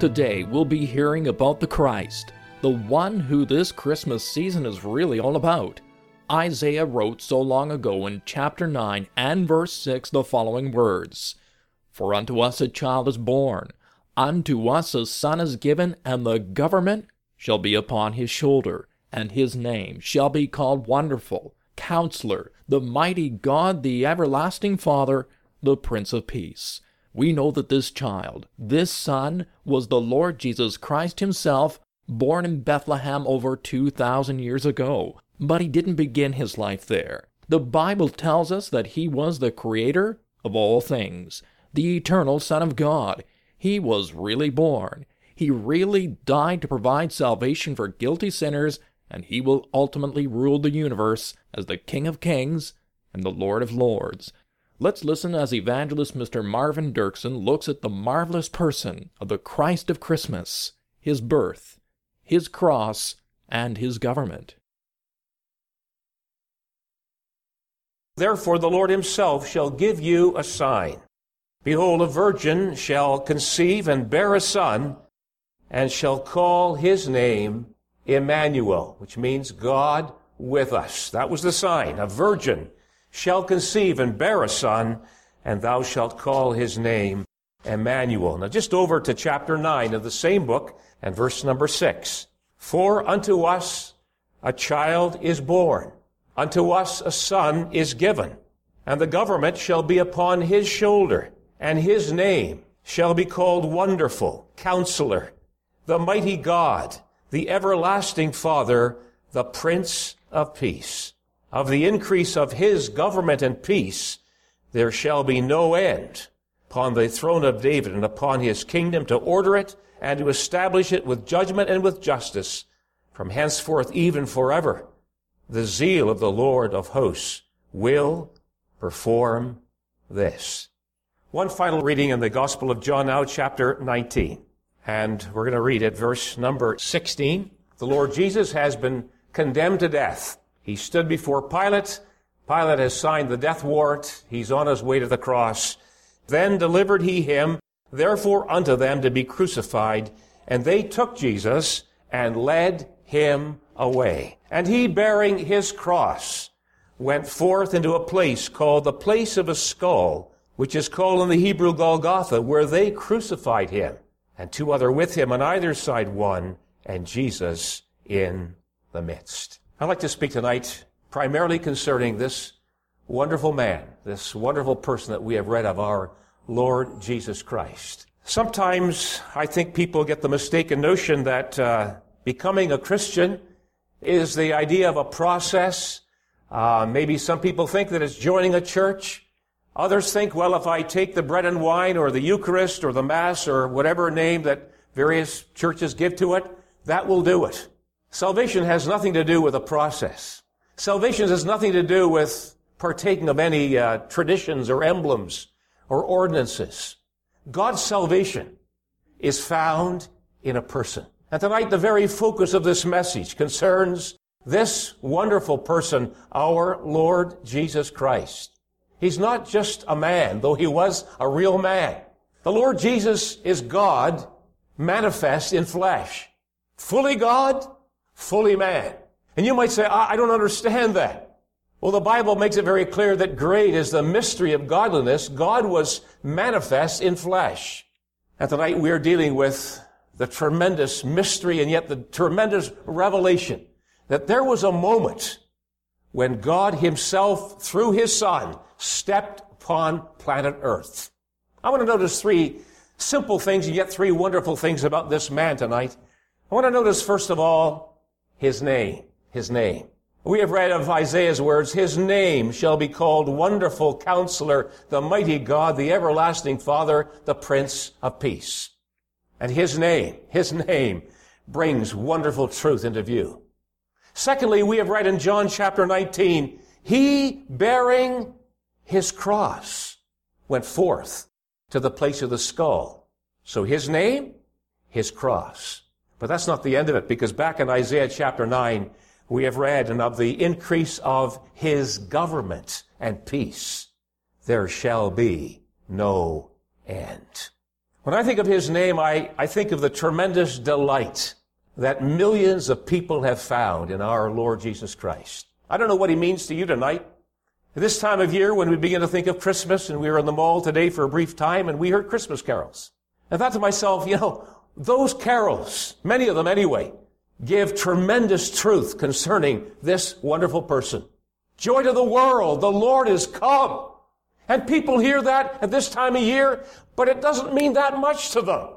Today, we'll be hearing about the Christ, the one who this Christmas season is really all about. Isaiah wrote so long ago in chapter 9 and verse 6 the following words For unto us a child is born, unto us a son is given, and the government shall be upon his shoulder, and his name shall be called Wonderful, Counselor, the Mighty God, the Everlasting Father, the Prince of Peace we know that this child, this son, was the Lord Jesus Christ himself, born in Bethlehem over 2,000 years ago. But he didn't begin his life there. The Bible tells us that he was the creator of all things, the eternal Son of God. He was really born. He really died to provide salvation for guilty sinners, and he will ultimately rule the universe as the King of Kings and the Lord of Lords. Let's listen as evangelist Mr. Marvin Dirksen looks at the marvelous person of the Christ of Christmas, his birth, his cross, and his government. Therefore, the Lord himself shall give you a sign. Behold, a virgin shall conceive and bear a son, and shall call his name Emmanuel, which means God with us. That was the sign. A virgin shall conceive and bear a son, and thou shalt call his name Emmanuel. Now, just over to chapter 9 of the same book and verse number 6. For unto us a child is born, unto us a son is given, and the government shall be upon his shoulder, and his name shall be called Wonderful, Counselor, the Mighty God, the Everlasting Father, the Prince of Peace. Of the increase of his government and peace, there shall be no end upon the throne of David and upon his kingdom to order it and to establish it with judgment and with justice from henceforth even forever. The zeal of the Lord of hosts will perform this. One final reading in the Gospel of John now, chapter 19. And we're going to read it, verse number 16. The Lord Jesus has been condemned to death. He stood before Pilate. Pilate has signed the death warrant. He's on his way to the cross. Then delivered he him, therefore unto them to be crucified. And they took Jesus and led him away. And he, bearing his cross, went forth into a place called the place of a skull, which is called in the Hebrew Golgotha, where they crucified him, and two other with him on either side one, and Jesus in the midst. I'd like to speak tonight primarily concerning this wonderful man, this wonderful person that we have read of, our Lord Jesus Christ. Sometimes I think people get the mistaken notion that uh, becoming a Christian is the idea of a process. Uh, maybe some people think that it's joining a church. Others think, well, if I take the bread and wine or the Eucharist or the Mass or whatever name that various churches give to it, that will do it. Salvation has nothing to do with a process. Salvation has nothing to do with partaking of any uh, traditions or emblems or ordinances. God's salvation is found in a person. And tonight, the very focus of this message concerns this wonderful person, our Lord Jesus Christ. He's not just a man, though he was a real man. The Lord Jesus is God manifest in flesh. Fully God, fully man. And you might say, I, I don't understand that. Well, the Bible makes it very clear that great is the mystery of godliness. God was manifest in flesh. And tonight we are dealing with the tremendous mystery and yet the tremendous revelation that there was a moment when God himself, through his son, stepped upon planet earth. I want to notice three simple things and yet three wonderful things about this man tonight. I want to notice, first of all, his name. His name. We have read of Isaiah's words, His name shall be called Wonderful Counselor, the Mighty God, the Everlasting Father, the Prince of Peace. And His name, His name brings wonderful truth into view. Secondly, we have read in John chapter 19, He bearing His cross went forth to the place of the skull. So His name, His cross. But that's not the end of it, because back in Isaiah chapter 9, we have read, and of the increase of his government and peace, there shall be no end. When I think of his name, I, I think of the tremendous delight that millions of people have found in our Lord Jesus Christ. I don't know what he means to you tonight. At this time of year, when we begin to think of Christmas, and we were in the mall today for a brief time, and we heard Christmas carols. I thought to myself, you know, those carols, many of them anyway, give tremendous truth concerning this wonderful person. Joy to the world, the Lord is come. And people hear that at this time of year, but it doesn't mean that much to them.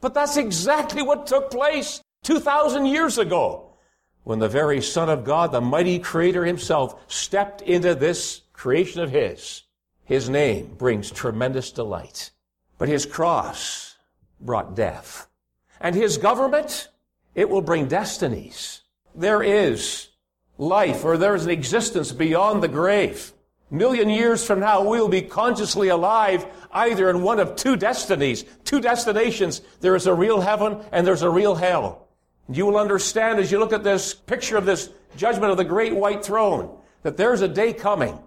But that's exactly what took place 2,000 years ago when the very Son of God, the mighty Creator himself, stepped into this creation of His. His name brings tremendous delight. But His cross brought death. And His government, it will bring destinies. There is life or there is an existence beyond the grave. Million years from now, we will be consciously alive either in one of two destinies, two destinations. There is a real heaven and there's a real hell. You will understand as you look at this picture of this judgment of the great white throne that there's a day coming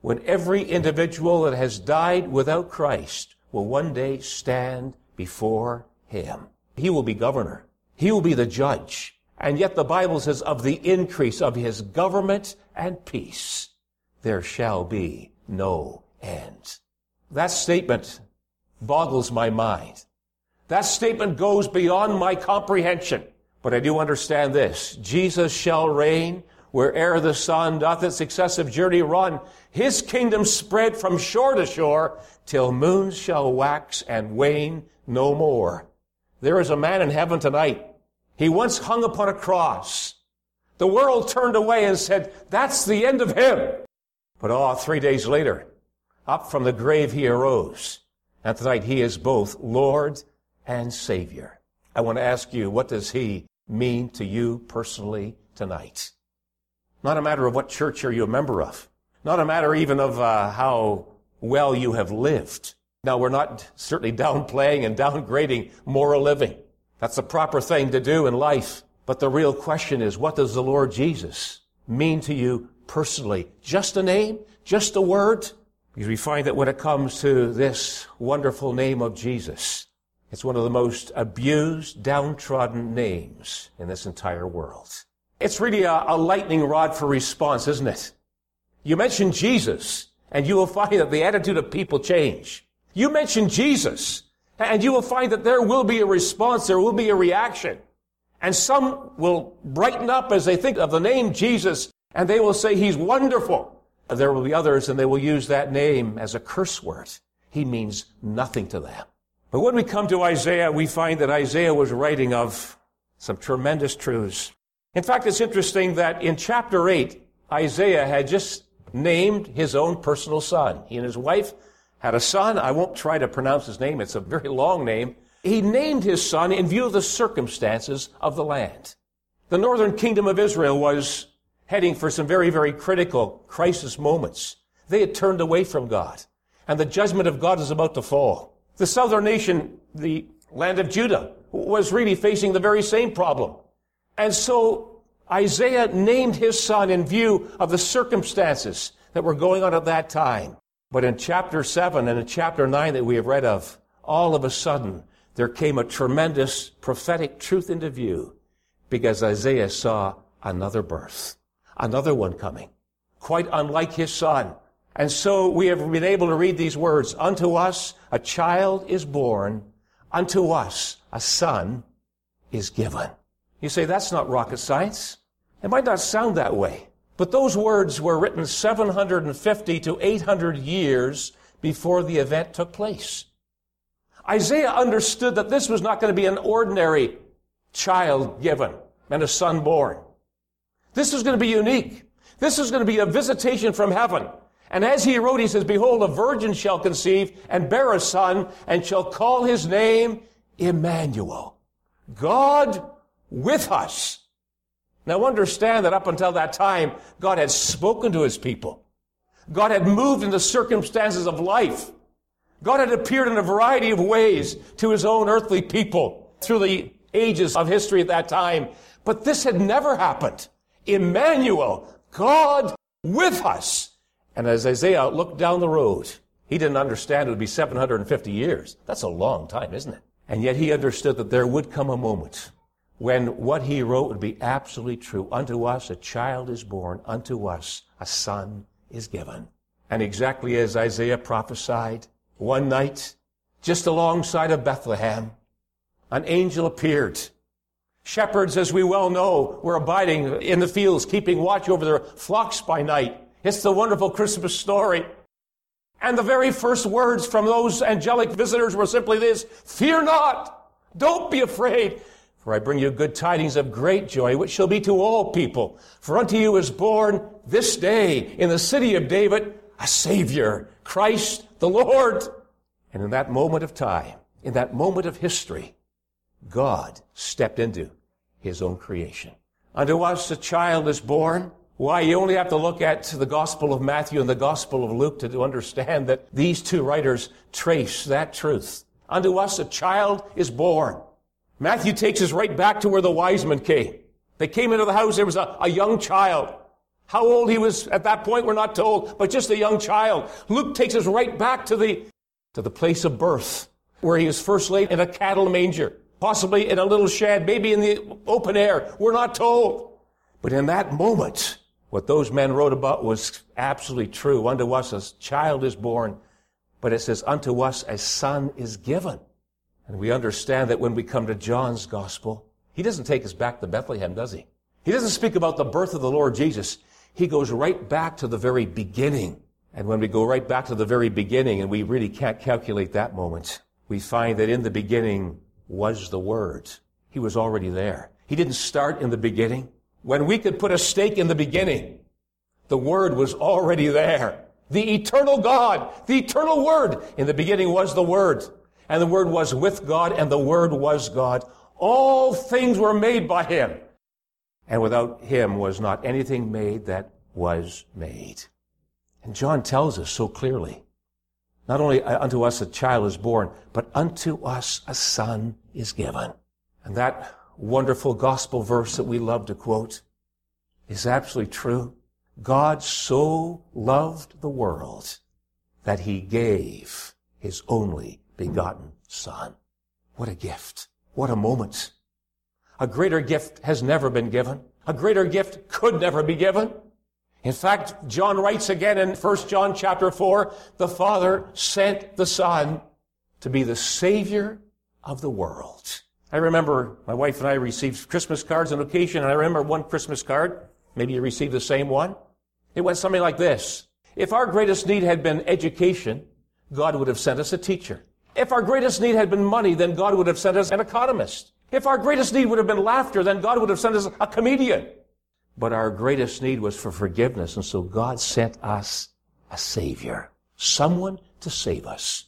when every individual that has died without Christ will one day stand before him. He will be governor. He will be the judge. And yet the Bible says of the increase of his government and peace, there shall be no end. That statement boggles my mind. That statement goes beyond my comprehension. But I do understand this. Jesus shall reign where'er the sun doth its successive journey run. His kingdom spread from shore to shore till moons shall wax and wane no more. There is a man in heaven tonight. He once hung upon a cross. The world turned away and said, that's the end of him. But ah, oh, three days later, up from the grave he arose. And tonight he is both Lord and Savior. I want to ask you, what does he mean to you personally tonight? Not a matter of what church are you a member of. Not a matter even of uh, how well you have lived. Now, we're not certainly downplaying and downgrading moral living. That's the proper thing to do in life. But the real question is, what does the Lord Jesus mean to you personally? Just a name? Just a word? Because we find that when it comes to this wonderful name of Jesus, it's one of the most abused, downtrodden names in this entire world. It's really a, a lightning rod for response, isn't it? You mention Jesus, and you will find that the attitude of people change. You mention Jesus, and you will find that there will be a response, there will be a reaction. And some will brighten up as they think of the name Jesus, and they will say, He's wonderful. There will be others, and they will use that name as a curse word. He means nothing to them. But when we come to Isaiah, we find that Isaiah was writing of some tremendous truths. In fact, it's interesting that in chapter 8, Isaiah had just named his own personal son. He and his wife had a son. I won't try to pronounce his name. It's a very long name. He named his son in view of the circumstances of the land. The northern kingdom of Israel was heading for some very, very critical crisis moments. They had turned away from God, and the judgment of God is about to fall. The southern nation, the land of Judah, was really facing the very same problem. And so Isaiah named his son in view of the circumstances that were going on at that time. But in chapter 7 and in chapter 9 that we have read of, all of a sudden, there came a tremendous prophetic truth into view because Isaiah saw another birth, another one coming, quite unlike his son. And so we have been able to read these words, unto us a child is born, unto us a son is given. You say, that's not rocket science. It might not sound that way. But those words were written 750 to 800 years before the event took place. Isaiah understood that this was not going to be an ordinary child given and a son born. This was going to be unique. This is going to be a visitation from heaven. And as he wrote, he says, Behold, a virgin shall conceive and bear a son and shall call his name Emmanuel. God with us. Now understand that up until that time, God had spoken to his people. God had moved in the circumstances of life. God had appeared in a variety of ways to his own earthly people through the ages of history at that time. But this had never happened. Emmanuel, God with us. And as Isaiah looked down the road, he didn't understand it would be 750 years. That's a long time, isn't it? And yet he understood that there would come a moment when what he wrote would be absolutely true. Unto us a child is born, unto us a son is given. And exactly as Isaiah prophesied, one night, just alongside of Bethlehem, an angel appeared. Shepherds, as we well know, were abiding in the fields, keeping watch over their flocks by night. It's the wonderful Christmas story. And the very first words from those angelic visitors were simply this, Fear not! Don't be afraid! For I bring you good tidings of great joy, which shall be to all people. For unto you is born this day in the city of David a Savior, Christ the Lord. And in that moment of time, in that moment of history, God stepped into his own creation. Unto us a child is born. Why, you only have to look at the Gospel of Matthew and the Gospel of Luke to understand that these two writers trace that truth. Unto us a child is born. Matthew takes us right back to where the wise men came. They came into the house, there was a, a young child. How old he was at that point, we're not told, but just a young child. Luke takes us right back to the, to the place of birth, where he was first laid in a cattle manger, possibly in a little shed, maybe in the open air. We're not told. But in that moment, what those men wrote about was absolutely true. Unto us a child is born, but it says, unto us a son is given. And we understand that when we come to John's gospel, he doesn't take us back to Bethlehem, does he? He doesn't speak about the birth of the Lord Jesus. He goes right back to the very beginning. And when we go right back to the very beginning, and we really can't calculate that moment, we find that in the beginning was the Word. He was already there. He didn't start in the beginning. When we could put a stake in the beginning, the Word was already there. The eternal God, the eternal Word. In the beginning was the Word and the Word was with God, and the Word was God. All things were made by Him, and without Him was not anything made that was made. And John tells us so clearly, not only uh, unto us a child is born, but unto us a son is given. And that wonderful gospel verse that we love to quote is absolutely true. God so loved the world that he gave his only begotten Son. What a gift. What a moment. A greater gift has never been given. A greater gift could never be given. In fact, John writes again in 1 John chapter 4, the Father sent the Son to be the Savior of the world. I remember my wife and I received Christmas cards on occasion, and I remember one Christmas card. Maybe you received the same one. It went something like this. If our greatest need had been education, God would have sent us a teacher. If our greatest need had been money, then God would have sent us an economist. If our greatest need would have been laughter, then God would have sent us a comedian. But our greatest need was for forgiveness, and so God sent us a Savior, someone to save us.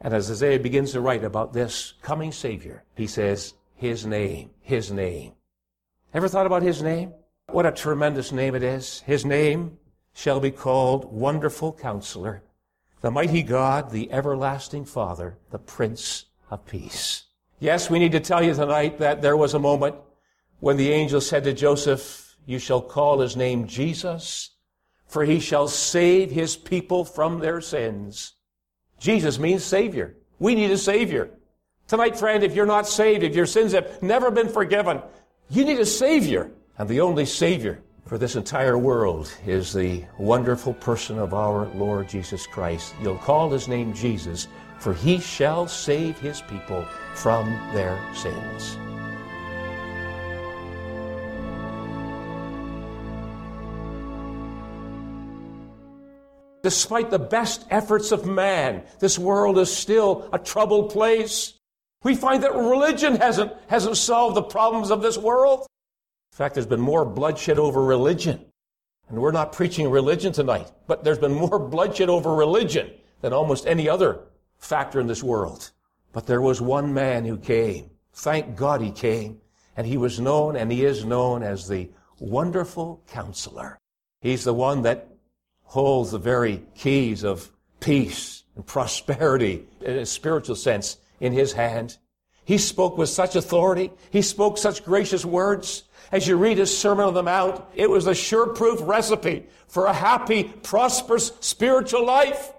And as Isaiah begins to write about this coming Savior, he says, His name, His name. Ever thought about His name? What a tremendous name it is. His name shall be called Wonderful Counselor, the mighty God, the everlasting Father, the Prince of Peace. Yes, we need to tell you tonight that there was a moment when the angel said to Joseph, you shall call his name Jesus, for he shall save his people from their sins. Jesus means Savior. We need a Savior. Tonight, friend, if you're not saved, if your sins have never been forgiven, you need a Savior. And the only Savior for this entire world is the wonderful person of our Lord Jesus Christ. You'll call his name Jesus, for he shall save his people from their sins. Despite the best efforts of man, this world is still a troubled place. We find that religion hasn't, hasn't solved the problems of this world. In fact, there's been more bloodshed over religion And we're not preaching religion tonight, but there's been more bloodshed over religion than almost any other factor in this world. But there was one man who came. Thank God he came. And he was known and he is known as the wonderful counselor. He's the one that holds the very keys of peace and prosperity in a spiritual sense in his hand. He spoke with such authority. He spoke such gracious words. As you read his Sermon on the Mount, it was a sure proof recipe for a happy, prosperous spiritual life.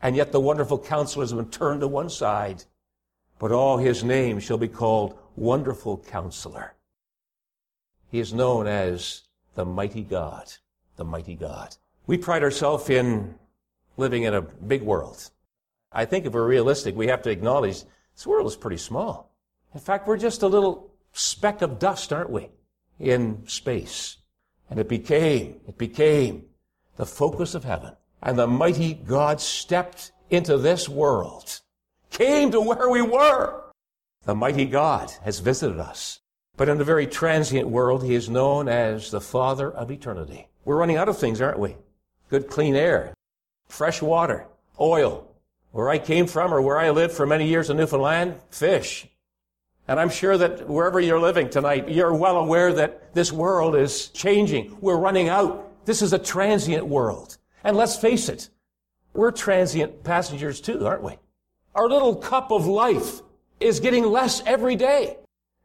And yet the wonderful counselor has been turned to one side. But all his name shall be called Wonderful Counselor. He is known as the Mighty God. The Mighty God. We pride ourselves in living in a big world. I think if we're realistic, we have to acknowledge this world is pretty small. In fact, we're just a little speck of dust, aren't we? In space. And it became, it became the focus of heaven. And the mighty God stepped into this world, came to where we were. The mighty God has visited us. But in the very transient world, he is known as the Father of eternity. We're running out of things, aren't we? Good clean air, fresh water, oil. Where I came from or where I lived for many years in Newfoundland, fish. And I'm sure that wherever you're living tonight, you're well aware that this world is changing. We're running out. This is a transient world. And let's face it, we're transient passengers too, aren't we? Our little cup of life is getting less every day.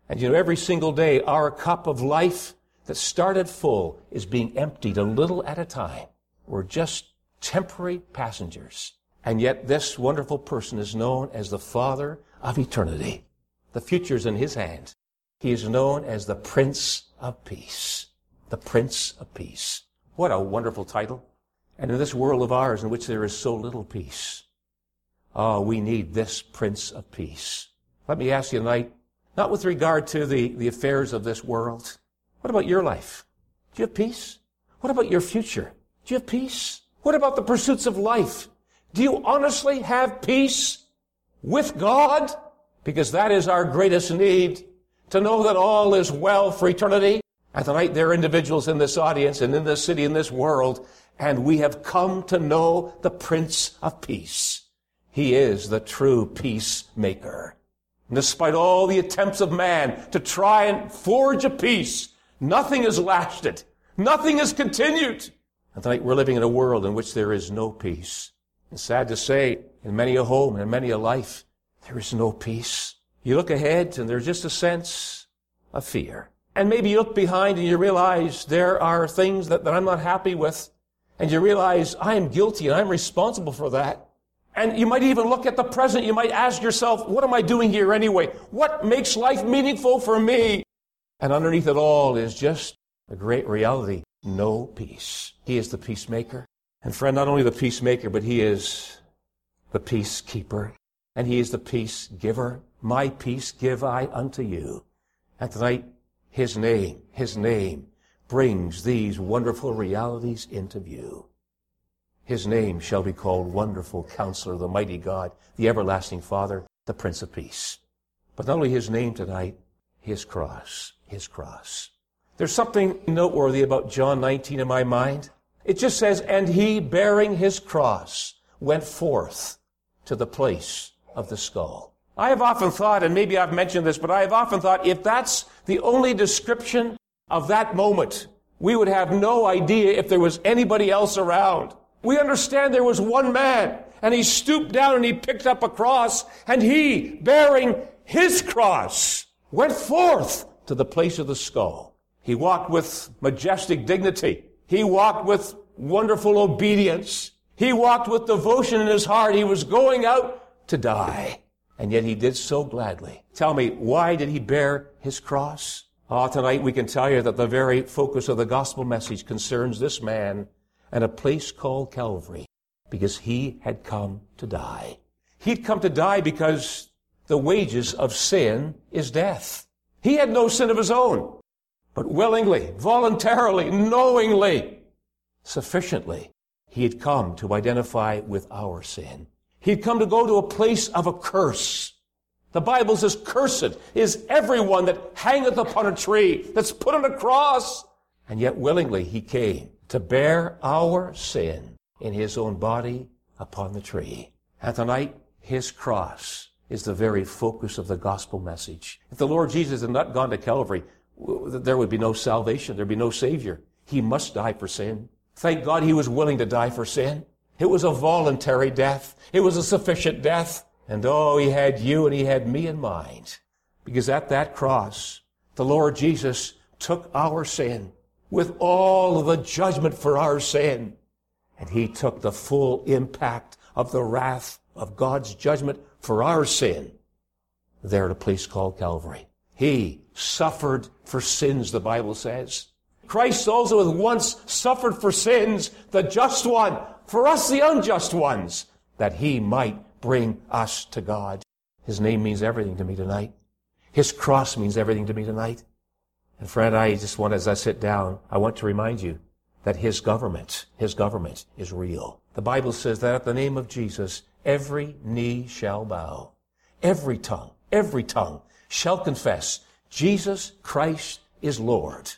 And you know, every single day, our cup of life that started full is being emptied a little at a time. We're just temporary passengers. And yet this wonderful person is known as the Father of eternity. The future's in his hands. He is known as the Prince of Peace. The Prince of Peace. What a wonderful title. And in this world of ours in which there is so little peace, oh, we need this Prince of Peace. Let me ask you tonight, not with regard to the, the affairs of this world, what about your life? Do you have peace? What about your future? Do you have peace? What about the pursuits of life? Do you honestly have peace with God? Because that is our greatest need, to know that all is well for eternity. And tonight there are individuals in this audience and in this city, in this world, and we have come to know the Prince of Peace. He is the true peacemaker. And despite all the attempts of man to try and forge a peace, nothing has lasted. Nothing has continued. And tonight we're living in a world in which there is no peace. And sad to say, in many a home in many a life, there is no peace. You look ahead and there's just a sense of fear. And maybe you look behind and you realize there are things that, that I'm not happy with. And you realize I am guilty and I'm responsible for that. And you might even look at the present. You might ask yourself, what am I doing here anyway? What makes life meaningful for me? And underneath it all is just a great reality. No peace. He is the peacemaker. And friend, not only the peacemaker, but he is the peacekeeper. And he is the peace giver. My peace give I unto you. And tonight, his name, his name brings these wonderful realities into view. His name shall be called Wonderful Counselor, the Mighty God, the Everlasting Father, the Prince of Peace. But not only his name tonight, his cross, his cross. There's something noteworthy about John 19 in my mind. It just says, and he bearing his cross went forth to the place of the skull. I have often thought, and maybe I've mentioned this, but I have often thought if that's the only description of that moment, we would have no idea if there was anybody else around. We understand there was one man, and he stooped down and he picked up a cross, and he, bearing his cross, went forth to the place of the skull. He walked with majestic dignity. He walked with wonderful obedience. He walked with devotion in his heart. He was going out to die. And yet he did so gladly. Tell me, why did he bear his cross? Ah, tonight we can tell you that the very focus of the gospel message concerns this man and a place called Calvary because he had come to die. He'd come to die because the wages of sin is death. He had no sin of his own, but willingly, voluntarily, knowingly, sufficiently, he had come to identify with our sin. He'd come to go to a place of a curse the Bible says, cursed is everyone that hangeth upon a tree, that's put on a cross. And yet willingly he came to bear our sin in his own body upon the tree. And tonight, his cross is the very focus of the gospel message. If the Lord Jesus had not gone to Calvary, there would be no salvation. There'd be no Savior. He must die for sin. Thank God he was willing to die for sin. It was a voluntary death. It was a sufficient death. And oh, he had you and he had me in mind. Because at that cross, the Lord Jesus took our sin with all of the judgment for our sin. And he took the full impact of the wrath of God's judgment for our sin there at a place called Calvary. He suffered for sins, the Bible says. Christ also has once suffered for sins, the just one, for us the unjust ones, that he might bring us to God. His name means everything to me tonight. His cross means everything to me tonight. And friend, I just want, as I sit down, I want to remind you that His government, His government is real. The Bible says that at the name of Jesus, every knee shall bow. Every tongue, every tongue shall confess Jesus Christ is Lord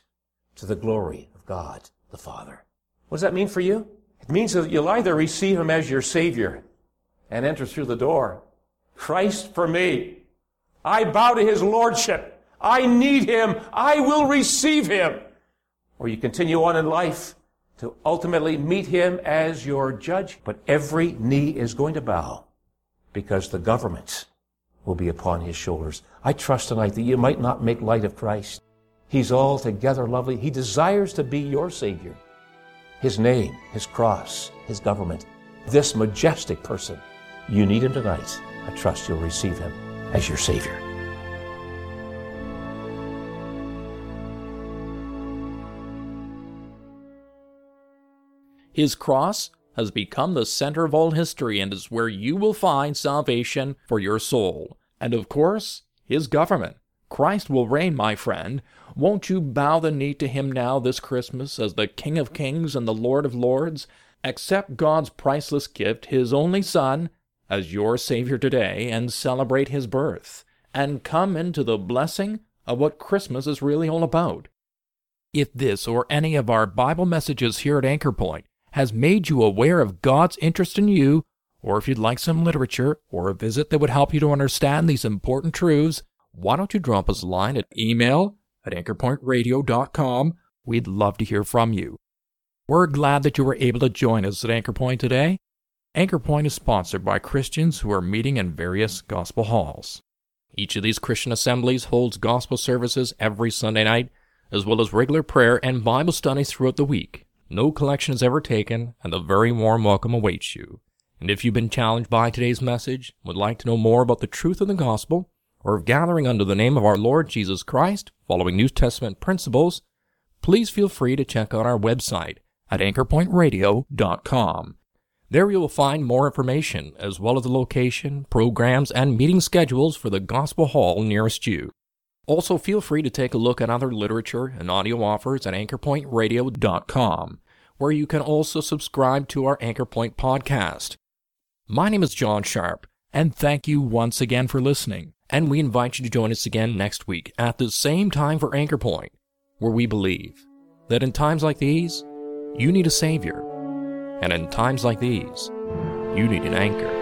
to the glory of God the Father. What does that mean for you? Means that you'll either receive Him as your Savior and enter through the door. Christ for me. I bow to His Lordship. I need him. I will receive him. Or you continue on in life to ultimately meet him as your judge. But every knee is going to bow because the government will be upon his shoulders. I trust tonight that you might not make light of Christ. He's altogether lovely. He desires to be your Savior. His name, His cross, His government, this majestic person. You need Him tonight. I trust you'll receive Him as your Savior. His cross has become the center of all history and is where you will find salvation for your soul. And of course, his government. Christ will reign, my friend. Won't you bow the knee to him now this Christmas as the King of Kings and the Lord of Lords? Accept God's priceless gift, his only Son, as your Savior today and celebrate his birth. And come into the blessing of what Christmas is really all about. If this or any of our Bible messages here at Anchor Point has made you aware of God's interest in you, or if you'd like some literature or a visit that would help you to understand these important truths, why don't you drop us a line at email at anchorpointradio.com? We'd love to hear from you. We're glad that you were able to join us at Anchor Point today. Anchor Point is sponsored by Christians who are meeting in various gospel halls. Each of these Christian assemblies holds gospel services every Sunday night, as well as regular prayer and Bible studies throughout the week. No collection is ever taken, and a very warm welcome awaits you. And if you've been challenged by today's message, would like to know more about the truth of the gospel, or of gathering under the name of our Lord Jesus Christ, following New Testament principles, please feel free to check out our website at anchorpointradio.com. There you will find more information, as well as the location, programs, and meeting schedules for the Gospel Hall nearest you. Also, feel free to take a look at other literature and audio offers at anchorpointradio.com, where you can also subscribe to our Anchorpoint podcast. My name is John Sharp, and thank you once again for listening. And we invite you to join us again next week at the same time for Anchor Point, where we believe that in times like these, you need a Savior, and in times like these, you need an anchor.